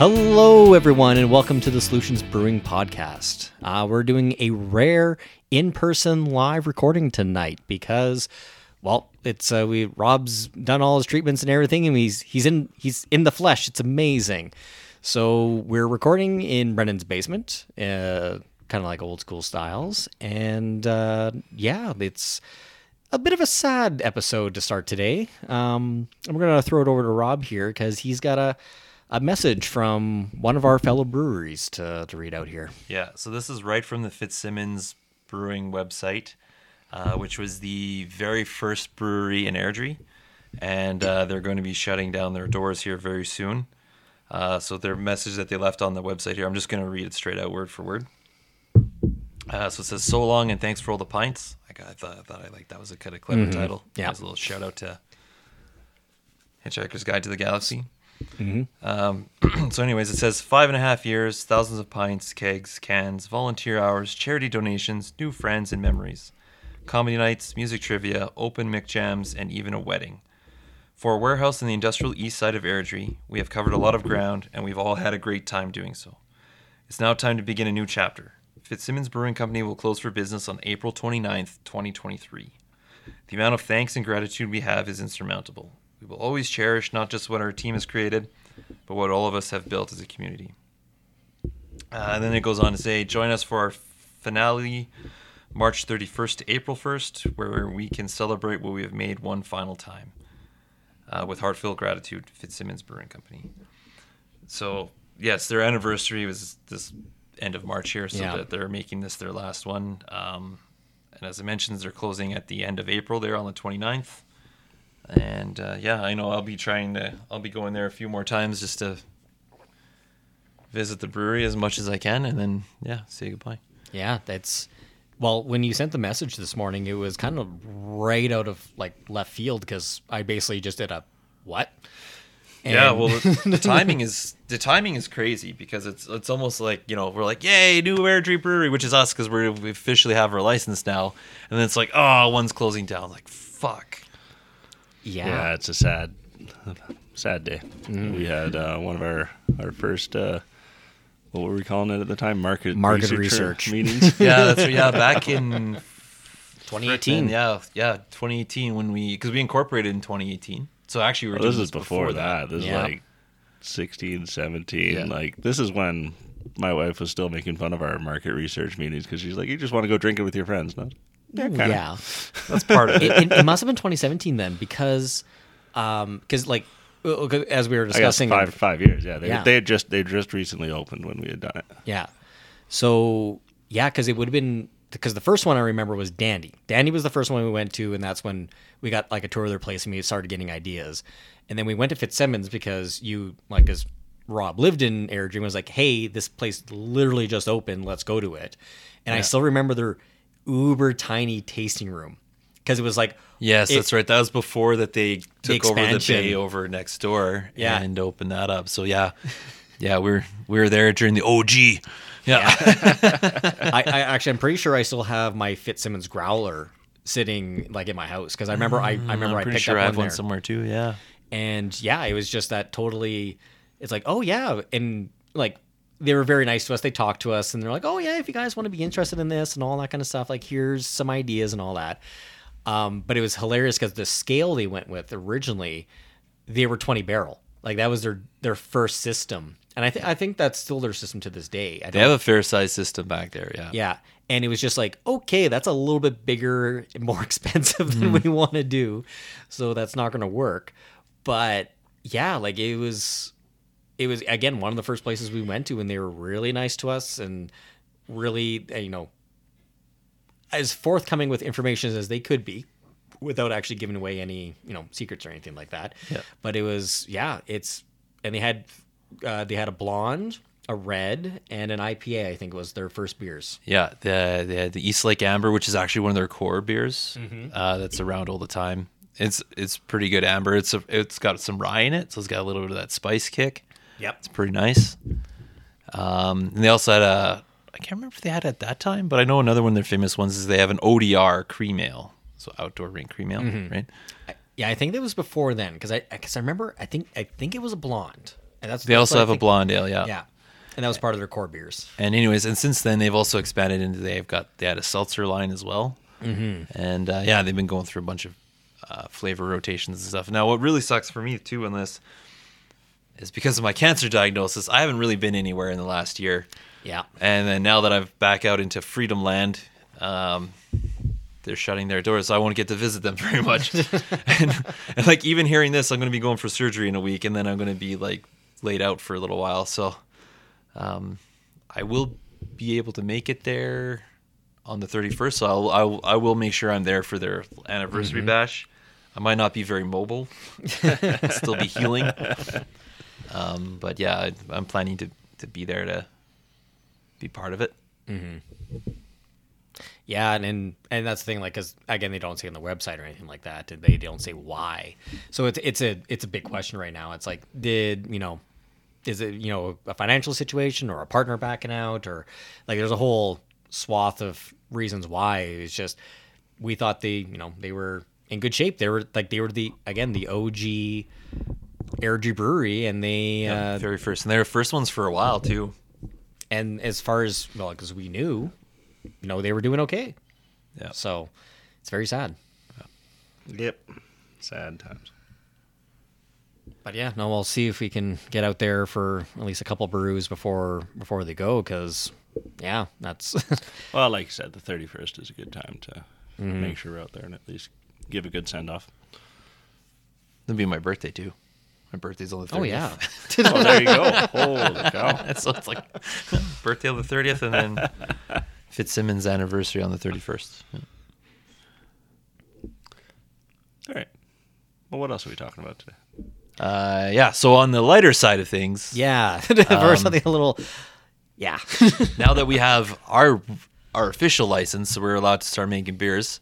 Hello, everyone, and welcome to the Solutions Brewing Podcast. Uh, we're doing a rare in-person live recording tonight because, well, it's uh, we Rob's done all his treatments and everything, and he's he's in he's in the flesh. It's amazing. So we're recording in Brennan's basement, uh, kind of like old school styles, and uh, yeah, it's a bit of a sad episode to start today. Um, we're gonna throw it over to Rob here because he's got a a message from one of our fellow breweries to, to read out here. Yeah, so this is right from the Fitzsimmons Brewing website, uh, which was the very first brewery in Airdrie, and uh, they're going to be shutting down their doors here very soon. Uh, so their message that they left on the website here, I'm just going to read it straight out, word for word. Uh, so it says, "So long and thanks for all the pints." Like I thought, I thought I like that was a kind of clever title. Yeah. As a little shout out to Hitchhiker's Guide to the Galaxy. Mm-hmm. Um, so, anyways, it says five and a half years, thousands of pints, kegs, cans, volunteer hours, charity donations, new friends and memories, comedy nights, music trivia, open mic jams, and even a wedding. For a warehouse in the industrial east side of Airdrie, we have covered a lot of ground, and we've all had a great time doing so. It's now time to begin a new chapter. Fitzsimmons Brewing Company will close for business on April 29th, 2023. The amount of thanks and gratitude we have is insurmountable. We will always cherish not just what our team has created, but what all of us have built as a community. Uh, and then it goes on to say, join us for our finale, March 31st to April 1st, where we can celebrate what we have made one final time. Uh, with heartfelt gratitude, to Fitzsimmons Brewing Company. So, yes, their anniversary was this end of March here, so Yeah. that they're making this their last one. Um, and as I mentioned, they're closing at the end of April there on the 29th. And uh, yeah, I know I'll be trying to, I'll be going there a few more times just to visit the brewery as much as I can and then, yeah, say goodbye. Yeah, that's well. When you sent the message this morning, it was kind of right out of like left field because I basically just did a what? yeah, well, the, the timing is the timing is crazy because it's it's almost like you know we're like yay new Airdrie Brewery, which is us because we officially have our license now, and then it's like oh one's closing down, like fuck. Yeah, Yeah, it's a sad, sad day. We had uh, one of our our first. Uh, what were we calling it at the time? Market Market research. meetings. Yeah, that's yeah back in 2018. yeah yeah 2018 when we because we incorporated in 2018. So actually we were Well, this doing is before, that. This Yeah. is like 16, 17. Yeah. Like this is when my wife was still making fun of our market research meetings because she's like, "You just want to go drinking with your friends, no?" Yeah, yeah. That's part of it. it, it, it must have been 2017 then because um because like as we were discussing five five years. Yeah, they Yeah. they had just they just recently opened when we had done it. Yeah. So yeah, because it would have been because the first one I remember was Dandy. Dandy was the first one we went to, and that's when we got like a tour of their place and we started getting ideas. And then we went to Fitzsimmons because you like as Rob lived in Airdrie was like, hey, this place literally just opened. Let's go to it. And I still remember their uber tiny tasting room because it was like Yes, it- that's right. That was before that they took over the bay over next door Yeah. and opened that up. So yeah, yeah, we're we were there during the OG. Yeah, I, I actually I'm pretty sure I still have my Fitzsimmons growler sitting like in my house because I remember I, I remember I'm I picked sure up I have one one somewhere too. Yeah, and yeah it was just that totally it's like oh yeah and like they were very nice to us they talked to us and they're like oh yeah if you guys want to be interested in this and all that kind of stuff like here's some ideas and all that um, but it was hilarious because the scale they went with originally they were 20 barrel like that was their their first system and i, th- I think that's still their system to this day I they have a fair size system back there. Yeah, yeah. And it was just like, okay, that's a little bit bigger and more expensive than we want to do. So that's not going to work. But yeah, like it was, it was again one of the first places we went to, and they were really nice to us and really, uh, you know, as forthcoming with information as they could be without actually giving away any, you know, secrets or anything like that. Yeah. But it was, yeah, it's, and they had, uh, they had a blonde, a red, and an IPA. I think was their first beers. yeah. The had the East Lake Amber, which is actually one of their core beers. Mm-hmm. Uh, that's around all the time. It's it's pretty good amber. It's a, it's got some rye in it, so it's got a little bit of that spice kick. Yep. It's pretty nice. Um, and they also had a I can't remember if they had it at that time, but I know another one of their famous ones is they have an ODR cream ale, so outdoor rink cream ale, Mm-hmm. right? Yeah, I think that was before then because I because I remember I think I think it was a blonde. And that's They that's also I have a blonde ale, yeah. Yeah, and that was part of their core beers. And anyways, and since then they've also expanded into they've got they had a seltzer line as well, mm-hmm. and uh, yeah, they've been going through a bunch of uh, flavor rotations and stuff. Now, what really sucks for me too in this is because of my cancer diagnosis, I haven't really been anywhere in the last year, Yeah, and then now that I'm back out into Freedom Land. Um, they're shutting their doors, so I won't get to visit them very much. and, and like even hearing this, I'm going to be going for surgery in a week, and then I'm going to be like laid out for a little while. So um, I will be able to make it there on the 31st. So I'll, I'll I will make sure I'm there for their anniversary bash. I might not be very mobile, still be healing. Um, but yeah, I, I'm planning to to be there to be part of it. yeah, and and, and that's the thing. Like, because again, they don't say on the website or anything like that. They don't say why. So it's it's a it's a big question right now. It's like, did you know? Is it you know a financial situation or a partner backing out or like there's a whole swath of reasons why. It's just we thought they you know they were in good shape. They were like they were the again the OG Airdrie Brewery, and they Yeah, uh, very first, and they were first ones for a while too. and as far as well, because we knew, you know, they were doing okay. Yeah. So it's very sad. Yep. Sad times. But yeah, no, we'll see if we can get out there for at least a couple brews before before they go. Because yeah, that's Well, like you said, the 31st is a good time to make sure we're out there and at least give a good send off. That'd be my birthday too. My birthday's on the 30th. oh yeah, oh, there you go. Holy cow. so it's like birthday on the 30th and then Fitzsimmons anniversary on the 31st. All right. Well, what else are we talking about today? Uh, yeah, so on the lighter side of things, yeah, for something a little, yeah, now that we have our our official license, so we're allowed to start making beers.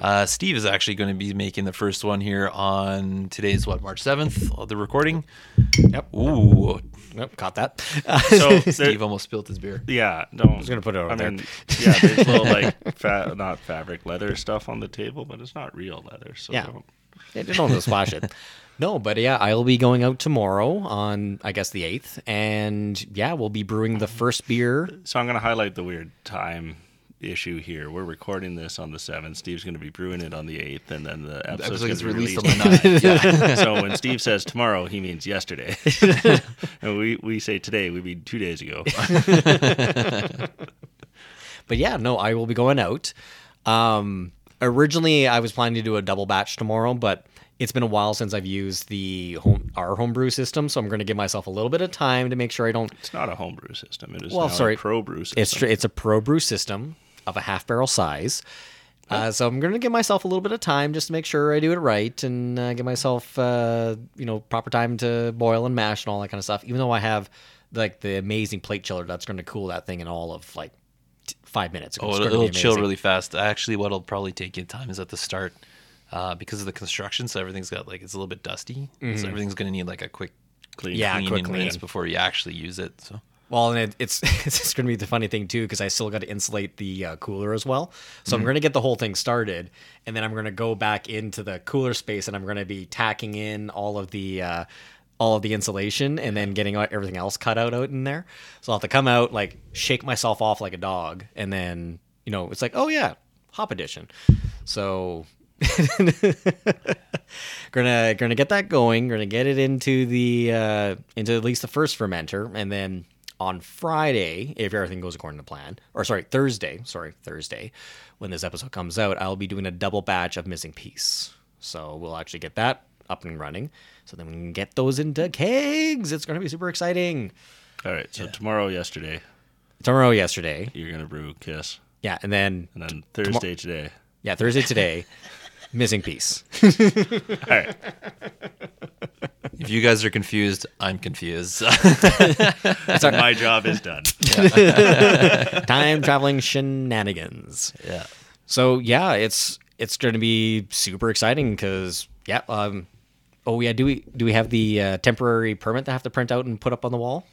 Uh, Steve is actually going to be making the first one here on today's what March 7th of the recording. yep, Ooh, yep, caught that. So, there, Steve almost spilled his beer. yeah, don't. I was gonna put it over I there. mean, yeah, there's little like fa- not fabric leather stuff on the table, but it's not real leather. So Yeah. don't. They don't want to splash it. No, but yeah, I'll be going out tomorrow on I guess the eighth, and yeah, we'll be brewing the first beer. So I'm going to highlight the weird time issue here. We're recording this on the 7th. Steve's going to be brewing it on the 8th, and then the episode's Episode going gets to be released released on the 9th. so when Steve says tomorrow, he means yesterday. and we, we say today, we mean two days ago. But yeah, no, I will be going out. Um, originally, I was planning to do a double batch tomorrow, but it's been a while since I've used the home our homebrew system, so I'm going to give myself a little bit of time to make sure I don't. It's not a homebrew system. It is Well, sorry. a pro brew system. It's it's a pro brew system of a half barrel size. Uh, so I'm going to give myself a little bit of time just to make sure I do it right and uh, give myself uh, you know proper time to boil and mash and all that kind of stuff. Even though I have like the amazing plate chiller that's going to cool that thing in all of like t- five minutes. Oh, It's it'll, gonna it'll chill really fast. Actually, what'll probably take you time is at the start, uh, because of the construction. So everything's got like it's a little bit dusty. So everything's gonna need like a quick clean. Mm-hmm. Yeah, clean quick clean. before you actually use it. So Well, and it, it's it's going to be the funny thing too because I still got to insulate the uh, cooler as well. So I'm going to get the whole thing started, and then I'm going to go back into the cooler space, and I'm going to be tacking in all of the uh, all of the insulation, and then getting everything else cut out out in there. So I'll have to come out like shake myself off like a dog, and then you know it's like, oh yeah, hop addition. So gonna gonna get that going. Gonna get it into the uh, into at least the first fermenter, and then on Friday, if everything goes according to plan, or sorry, Thursday, sorry, Thursday, when this episode comes out, I'll be doing a double batch of missing piece. So we'll actually get that up and running. So then we can get those into kegs. It's gonna be super exciting. All right. So tomorrow, yesterday, Tomorrow, yesterday, you're going to brew Kiss. yeah, and then And then Thursday, today. yeah, Thursday today, missing piece. All right. if you guys are confused, I'm confused. My job is done. Time traveling shenanigans. yeah. So yeah, it's it's going to be super exciting because yeah. Um, oh yeah, do we do we have the uh, temporary permit to have to print out and put up on the wall?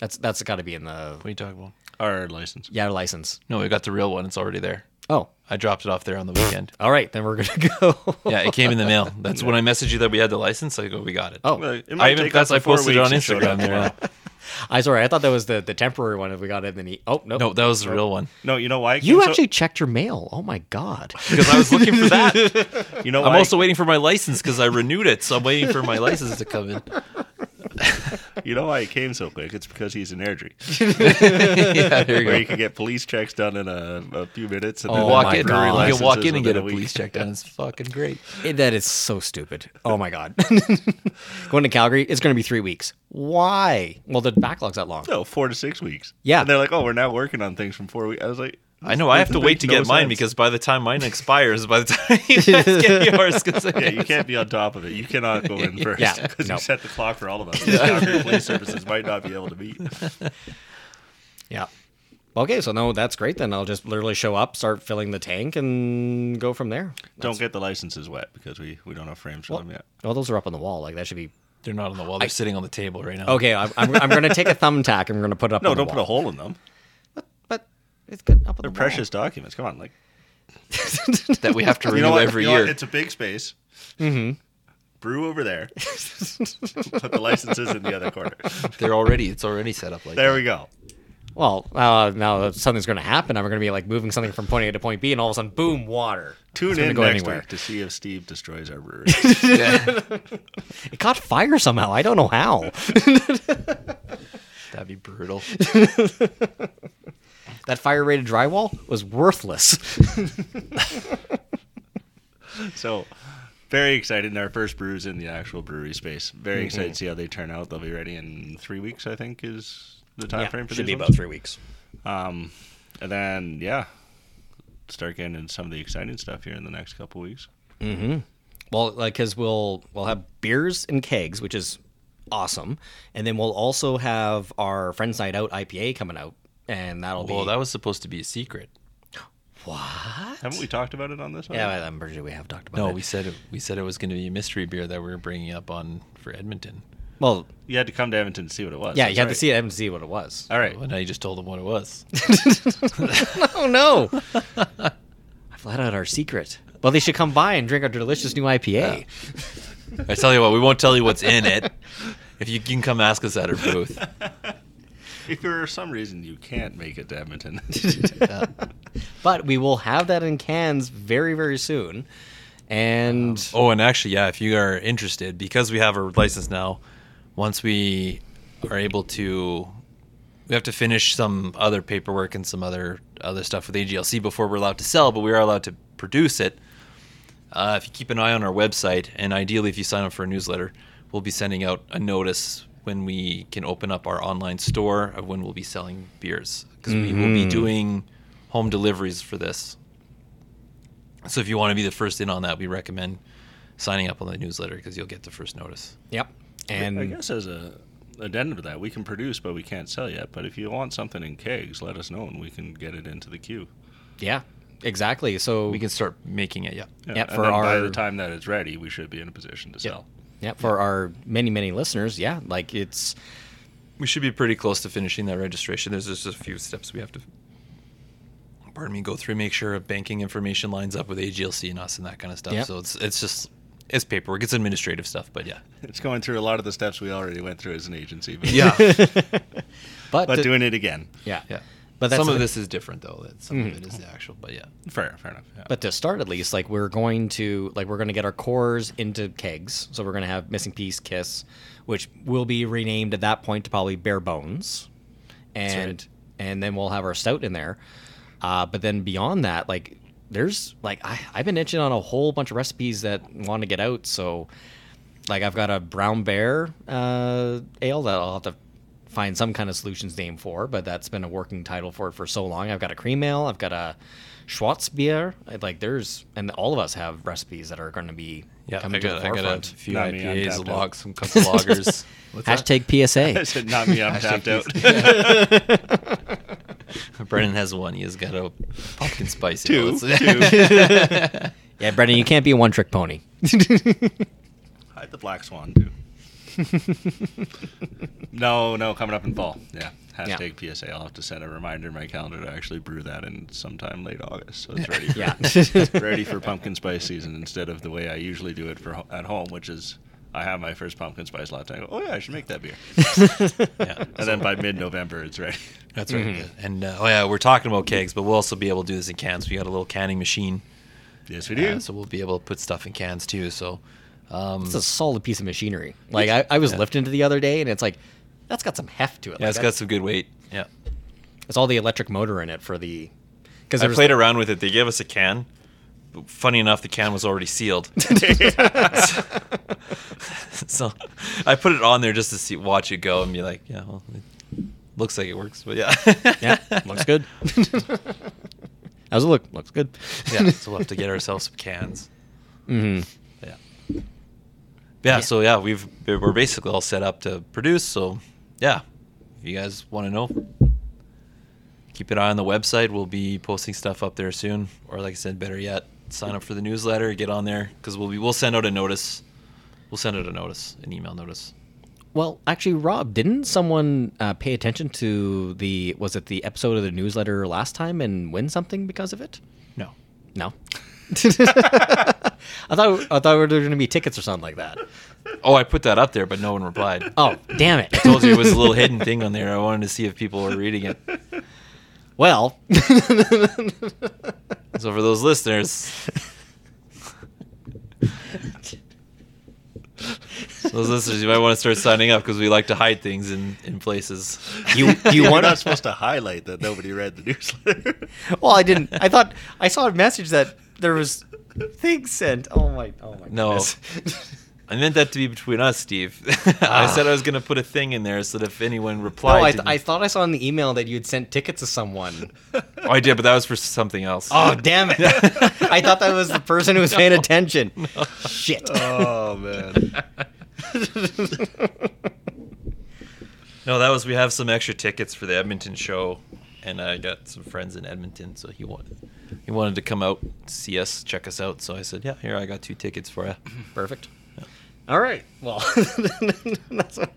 That's that's got to be in the What are you talking about? Our license. yeah license. No, we got the real one. It's already there. Oh, I dropped it off there on the weekend. all right. Then we're gonna go. yeah, it came in the mail. That's when I messaged you that we had the license. I go, we got it. Oh, Well, it I even take that's up I four posted it on weeks to show Instagram up there. I sorry. I thought that was the the temporary one. If we got it, then he. Oh no, No, that was the real one No, you know why? it You came so- actually checked your mail. Oh my god. because I was looking for that. you know, I'm why- also waiting for my license because I renewed it, so I'm waiting for my license to come in. you know why it came so quick? It's because he's an Airdrie, yeah, there you where go. you can get police checks done in a, a few minutes. And Oh then my walk in, God. you can walk licenses in and get a within week. police check done. It's fucking great. Eh, That is so stupid. Oh my god. Going to Calgary, it's going to be three weeks. Why? Well, the backlog's that long. No, four to six weeks. Yeah. and they're like, "Oh, we're now working on things from four weeks." I was like, I know. I have to wait makes to no get mine sense. because by the time mine expires, by the time you guys get yours, 'cause I- Yeah, you can't be on top of it. You cannot go in first. Yeah, because no. you set the clock for all of us. The Calgary Police Services might not be able to meet. Yeah. Okay, so no, that's great. Then I'll just literally show up, start filling the tank, and go from there. Don't get the licenses wet because we, we don't have frames for Well, them yet. well, those are up on the wall. Like that should be they're not on the wall. They're sitting on the table right now. okay. I'm, I'm, I'm going to take a thumbtack and I'm going to put it up. No, on the don't put a hole in them. But it's good up on They're the precious documents. Come on, like that we have to renew you know what? every You know what? year. It's a big space. Mm-hmm. Brew over there. Put the licenses in the other corner. They're already. It's already set up like There that. we go. Well, uh, now that something's going to happen. I'm going to be like moving something from point A to point B, and all of a sudden, boom, water. Tune gonna in go next anywhere. week to see if Steve destroys our brewery. It caught fire somehow. I don't know how. That'd be brutal. that fire rated drywall was worthless. so, very excited. Our first brews in the actual brewery space. Very Mm-hmm. excited to see how they turn out. They'll be ready in three weeks, I think, is the time Yeah, frame for should these be ones. about three weeks. Um, and then yeah, start getting into some of the exciting stuff here in the next couple weeks. Well, like because we'll we'll have beers and kegs, which is awesome, and then we'll also have our Friends Night Out IPA coming out, and that'll Well, be Well, that was supposed to be a secret. what? Haven't we talked about it on this one? Yeah, I'm pretty sure we have talked about No, it. we said it. We said it was going to be a mystery beer that we were bringing up on for Edmonton. well, You had to come to Edmonton to see what it was. yeah, That's you have to see it and see what it was. All right. Well, now you just told them what it was. Oh no! I've let out our secret. Well, they should come by and drink our delicious new IPA. I tell you what, we won't tell you what's in it. If you, you can come ask us at our booth. If for some reason you can't make it to Edmonton, But we will have that in cans very, very soon. And um, Oh, and actually, yeah, if you are interested, because we have our license now, once we are able to, we have to finish some other paperwork and some other other stuff with AGLC before we're allowed to sell, but we are allowed to produce it. Uh, if you keep an eye on our website, and ideally, if you sign up for a newsletter, we'll be sending out a notice when we can open up our online store of when we'll be selling beers because we will be doing home deliveries for this. So if you want to be the first in on that, we recommend signing up on the newsletter because you'll get the first notice. yep. And I guess as a addendum to that, we can produce, but we can't sell yet. But if you want something in kegs, let us know, and we can get it into the queue. yeah, exactly. So We can start making it. Yeah. Yeah, Yep, and for then by the time that it's ready, we should be in a position to sell. yeah, for our many, many listeners, yeah, like it's We should be pretty close to finishing that registration. There's just a few steps we have to, pardon me, go through, make sure banking information lines up with AGLC and us and that kind of stuff. Yep. So it's it's just it's paperwork, it's administrative stuff, but yeah. It's going through a lot of the steps we already went through as an agency, but, but, but the- doing it again. yeah, Yeah. But that's some of this is different though. That some of it is the actual, but yeah. Fair, fair enough. Yeah. But to start at least, like we're going to like we're going to get our cores into kegs. So we're going to have missing piece kiss, which will be renamed at that point to probably bare bones, and right. and then we'll have our stout in there. Uh, but then beyond that, like there's like I, I've been itching on a whole bunch of recipes that want to get out. So like I've got a brown bear uh, ale that I'll have to find some kind of solutions name for, but that's been a working title for it for so long. I've got a cream ale, I've got a Schwarzbier. Like there's, and all of us have recipes that are going to be Yeah, coming I got, to the I got forefront. a few Not me, I'm IPAs, tapped log, some couple lagers. What's that? Hashtag PSA. said, not me. I'm tapped out. Brennan has one. He has got a pumpkin spice. two, two. Yeah, Brendan, you can't be a one trick pony. Hide the black swan too. No, no, coming up in fall. Yeah. Hashtag PSA. I'll have to set a reminder in my calendar to actually brew that in sometime late August, so it's ready. For, Yeah. ready for pumpkin spice season instead of the way I usually do it for at home, which is I have my first pumpkin spice latte. I go, oh yeah, I should make that beer. Yeah. And then by mid-November, it's ready. That's right. And uh, oh yeah, we're talking about kegs, but we'll also be able to do this in cans. We got a little canning machine, Yes, we do. uh, so we'll be able to put stuff in cans too. So um, It's a solid piece of machinery. Like I, I was lifting it the other day, and it's like that's got some heft to it. yeah, Like, it's got some good weight. Yeah, It's all the electric motor in it for the. Because I played around with it. They gave us a can. Funny enough, the can was already sealed. so I put it on there just to see, watch it go, and be like, yeah, well, it looks like it works, but yeah, Yeah, looks good. How's it look? Looks good. yeah. So we'll have to get ourselves some cans. hmm Yeah. Yeah, so yeah, we've we're basically all set up to produce. So yeah, if you guys want to know, keep an eye on the website. We'll be posting stuff up there soon. Or like I said, better yet, sign up for the newsletter. Get on there because we'll be we'll send out a notice. We'll send out a notice, an email notice. Well, actually, Rob, didn't someone uh, pay attention to the was it the episode of the newsletter last time and win something because of it? No. No. I thought I thought there were going to be tickets or something like that. Oh, I put that up there, but no one replied. Oh, damn it! I told you it was a little hidden thing on there. I wanted to see if people were reading it. Well, So for those listeners, those listeners, you might want to start signing up because we like to hide things in, in places. you you You're want not supposed to highlight that nobody read the newsletter. Well, I didn't. I thought I saw a message that there was things sent. Oh my! Oh my! No. goodness. I meant that to be between us, Steve. I ah. said I was going to put a thing in there so that if anyone No, replied, I, to th- I thought I saw in the email that you had sent tickets to someone. oh, I did, but that was for something else. Oh, damn it! I thought that was the person who was paying attention. Shit. oh man. No, that was we have some extra tickets for the Edmonton show, and I got some friends in Edmonton, so he wanted he wanted to come out, see us, check us out. So I said, "Yeah, here I got two tickets for you." Perfect. All right. Well, that's what.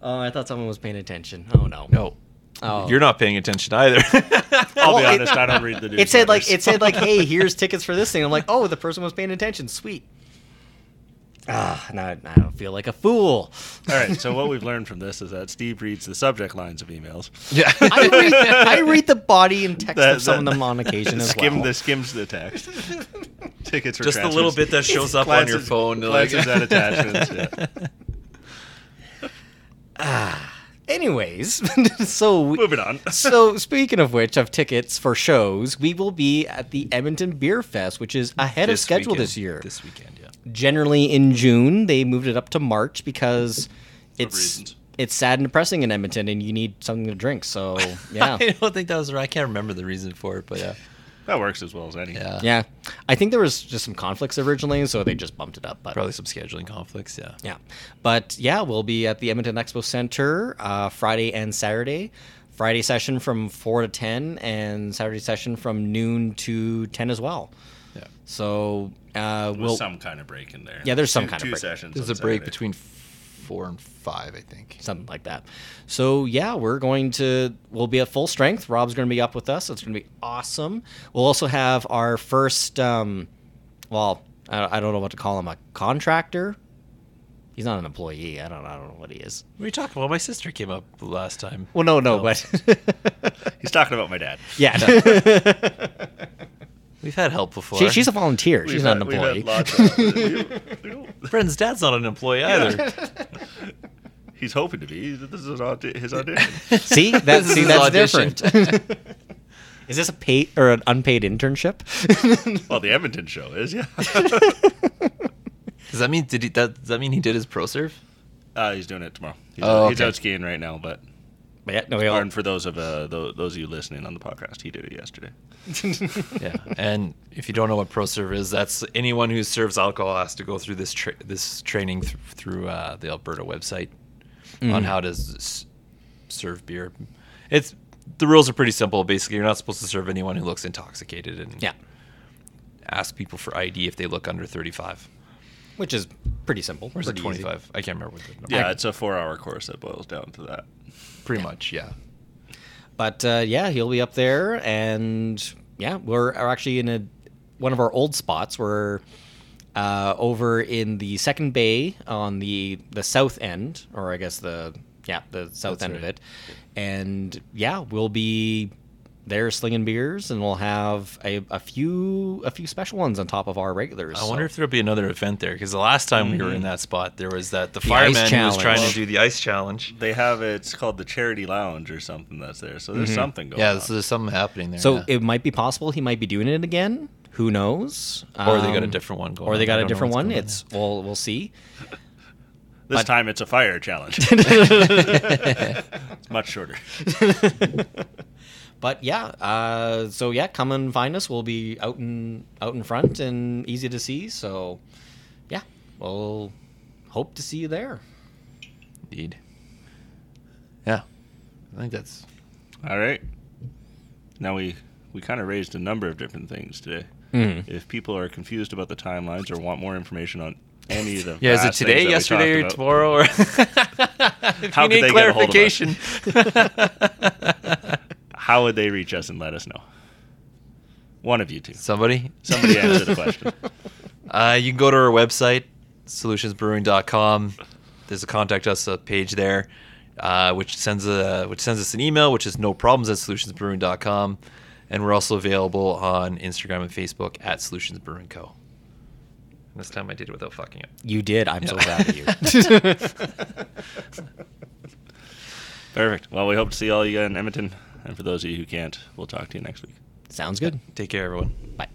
Oh, I thought someone was paying attention. Oh no. No, Oh. you're not paying attention either. I'll Well, be it- honest, I don't read the news. It said like it said like, hey, here's tickets for this thing. I'm like, oh, the person was paying attention. Sweet. Ah, now I don't feel like a fool. All right, so what we've learned from this is that Steve reads the subject lines of emails. yeah, I read, I read the body and text That- of some that- of them on occasion as Skim well. the skims the text. Tickets for just the little bit that shows up on your Glances- phone. like- Glances at attachments. Yeah. Anyways, so we- Moving on. so speaking of which, of tickets for shows, we will be at the Edmonton Beer Fest, which is ahead of schedule weekend- this year. This weekend, yeah. Generally in June, they moved it up to March because it's it's sad and depressing in Edmonton, and you need something to drink. So yeah, I don't think that was right. I can't remember the reason for it, but yeah, That works as well as any. yeah, yeah. I think there was just some conflicts originally, so they just bumped it up. But Probably some scheduling conflicts. Yeah. Yeah. But yeah, we'll be at the Edmonton Expo Center uh, Friday and Saturday. Friday session from 4 to 10, and Saturday session from noon to 10 as well. Yeah. So uh, With we'll. some kind of break in there. Yeah, there's some Two- kind of two break. sessions. There's on a break Saturday. between four and five, I think. Something like that. So yeah, we're going to we'll be at full strength. Rob's going to be up with us. It's going to be awesome. We'll also have our first, um, well, I, I don't know what to call him, a contractor. He's not an employee. I don't, I don't know what he is. What are you talking about? My sister came up last time. Well, no, no, but He's talking about my dad. yeah, We've had help before. she, she's a volunteer. She's We've not had- an we've employee. had lots of- we- we don't- Brendan's dad's not an employee either. He's hoping to be. This is audi- his audition. see, that, This see that's audition. different. is this a paid or an unpaid internship? well, the Edmonton show is, yeah. Does that mean did he? That, does that mean he did his ProServe? Uh, he's doing it tomorrow. He's, Oh, he's okay. out skiing right now, but But yeah, no, we all, and for those of uh, those, those of you listening on the podcast, he did it yesterday. Yeah. And if you don't know what ProServe is, that's anyone who serves alcohol has to go through this tra- this training th- through uh, the Alberta website on how to s- serve beer. It's the rules are pretty simple. Basically, you're not supposed to serve anyone who looks intoxicated, and yeah, ask people for ID if they look under 35. Which is pretty simple. Or is it pretty easy. 25? I can't remember what the number. Yeah, it's a four-hour course that boils down to that. Pretty much, yeah. But uh, yeah, he'll be up there, and yeah, we're are actually in a one of our old spots. We're uh, over in the second bay on the the south end, or I guess the yeah the south That's end of it, and yeah, we'll be there slinging beers, and we'll have a, a few a few special ones on top of our regulars. I wonder if there'll be another event there because the last time we were in that spot, there was that the, The fireman who was trying to do the ice challenge. They have it, it's called the Charity Lounge or something that's there. So there's something going on. Yeah, on. so there's something happening there. so yeah. it might be possible he might be doing it again. Who knows? or they got a Um, different one going. or they got a different one. going on It's we'll we'll see. this but- time it's a fire challenge. it's much shorter. But yeah, uh, so yeah, come and find us. We'll be out in out in front and easy to see. So yeah, we'll hope to see you there. Indeed. Yeah, I think that's All right. Now we we kind of raised a number of different things today. Mhm. If people are confused about the timelines or want more information on any of the yeah. Is it today, things that we yesterday, or about, tomorrow? Or How you could need they get a hold of us? Clarification, How would they reach us and let us know? One of you two. somebody, Somebody answer the question. Uh, you can go to our website, solutionsbrewing.com. There's a contact us uh, page there, uh, which sends a which sends us an email, which is no problems at solutionsbrewing.com, and we're also available on Instagram and Facebook at Solutions Brewing Co. This time I did it without fucking up. You did. I'm so Yeah. proud of you. Perfect. Well, we hope to see all you in Edmonton. And for those of you who can't, we'll talk to you next week. Sounds good. Take care, everyone. Bye. Bye.